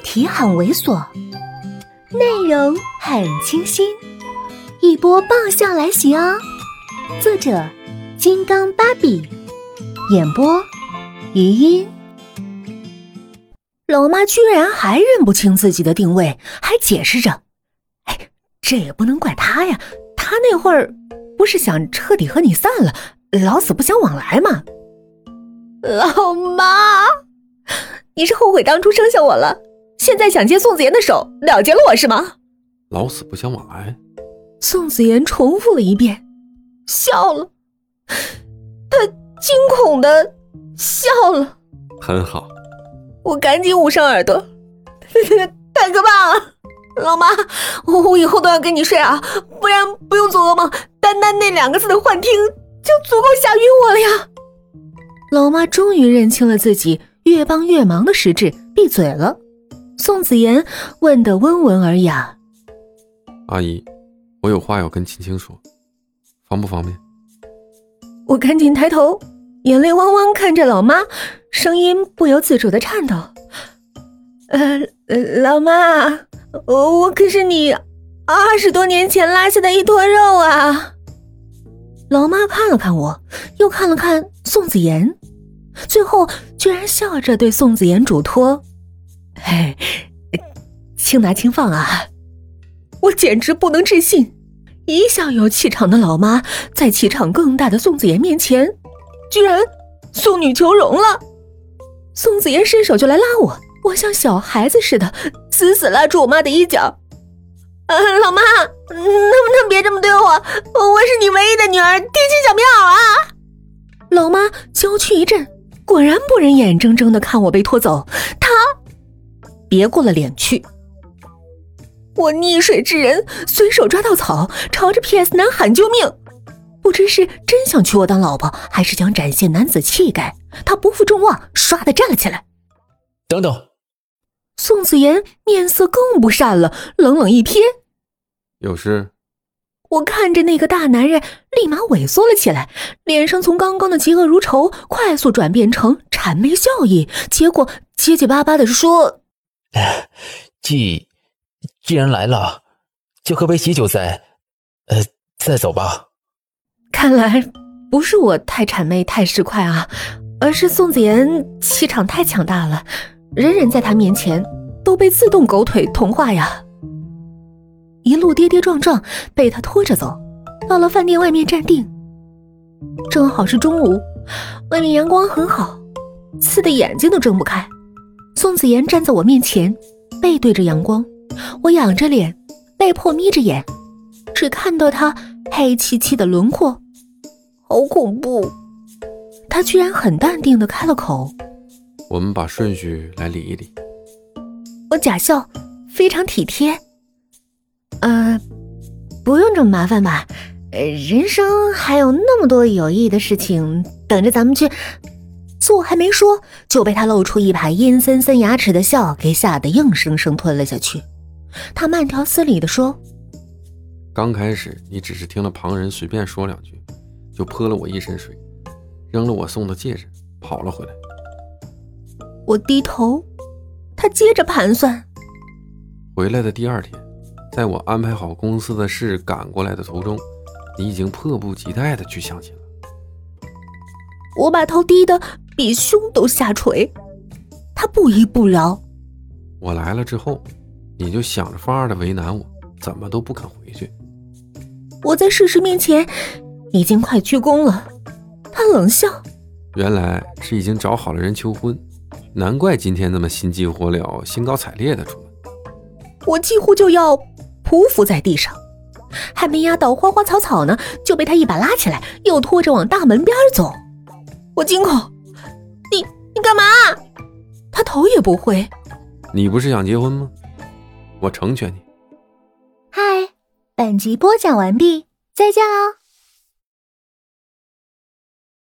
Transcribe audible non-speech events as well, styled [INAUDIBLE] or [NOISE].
题很猥琐，内容很清新，一波爆笑来袭哦！作者：金刚芭比，演播：余音。老妈居然还认不清自己的定位，还解释着：“哎，这也不能怪她呀，她那会儿不是想彻底和你散了，老死不相往来吗？”老妈，你是后悔当初生下我了，现在想接宋子妍的手了结了我是吗？老死不相往来。宋子妍重复了一遍，笑了，她惊恐的笑了。很好，我赶紧捂上耳朵，太可怕了，老妈，我我以后都要跟你睡啊，不然不用做噩梦，单单那两个字的幻听就足够吓晕我了呀。老妈终于认清了自己越帮越忙的实质，闭嘴了。宋子妍问得温文尔雅：“阿姨，我有话要跟青青说，方不方便？”我赶紧抬头，眼泪汪汪看着老妈，声音不由自主的颤抖：“呃，老妈，我我可是你二十多年前拉下的一坨肉啊！”老妈看了看我，又看了看宋子妍。最后，居然笑着对宋子妍嘱托：“嘿，轻拿轻放啊！”我简直不能置信，一向有气场的老妈，在气场更大的宋子妍面前，居然送女求荣了。宋子妍伸手就来拉我，我像小孩子似的，死死拉住我妈的衣角。呃，老妈，能不能别这么对我？我是你唯一的女儿，贴心小棉袄啊！老妈娇躯一震。果然不忍眼睁睁的看我被拖走，她别过了脸去。我溺水之人，随手抓到草，朝着 P.S 男喊救命。不知是真想娶我当老婆，还是想展现男子气概，他不负众望，唰的站了起来。等等，宋子妍面色更不善了，冷冷一瞥，有事。我看着那个大男人，立马萎缩了起来，脸上从刚刚的嫉恶如仇，快速转变成谄媚笑意，结果结结巴巴的说：“ [LAUGHS] 既既然来了，就喝杯喜酒再，呃，再走吧。”看来不是我太谄媚太市侩啊，而是宋子妍气场太强大了，人人在她面前都被自动狗腿同化呀。一路跌跌撞撞，被他拖着走，到了饭店外面站定。正好是中午，外面阳光很好，刺的眼睛都睁不开。宋子妍站在我面前，背对着阳光，我仰着脸，被迫眯着眼，只看到他黑漆漆的轮廓，好恐怖。他居然很淡定的开了口：“我们把顺序来理一理。”我假笑，非常体贴。呃，不用这么麻烦吧？呃，人生还有那么多有意义的事情等着咱们去做，还没说就被他露出一排阴森森牙齿的笑给吓得硬生生吞了下去。他慢条斯理地说：“刚开始你只是听了旁人随便说两句，就泼了我一身水，扔了我送的戒指，跑了回来。”我低头，他接着盘算：回来的第二天。在我安排好公司的事赶过来的途中，你已经迫不及待的去相亲了。我把头低得比胸都下垂，他不依不饶。我来了之后，你就想着法儿的为难我，怎么都不肯回去。我在事实面前已经快鞠躬了。他冷笑，原来是已经找好了人求婚，难怪今天那么心急火燎、兴高采烈的出门。我几乎就要。匍匐在地上，还没压倒花花草草呢，就被他一把拉起来，又拖着往大门边走。我惊恐：“干嘛？”他头也不回：“你不是想结婚吗？我成全你。”嗨，本集播讲完毕，再见喽。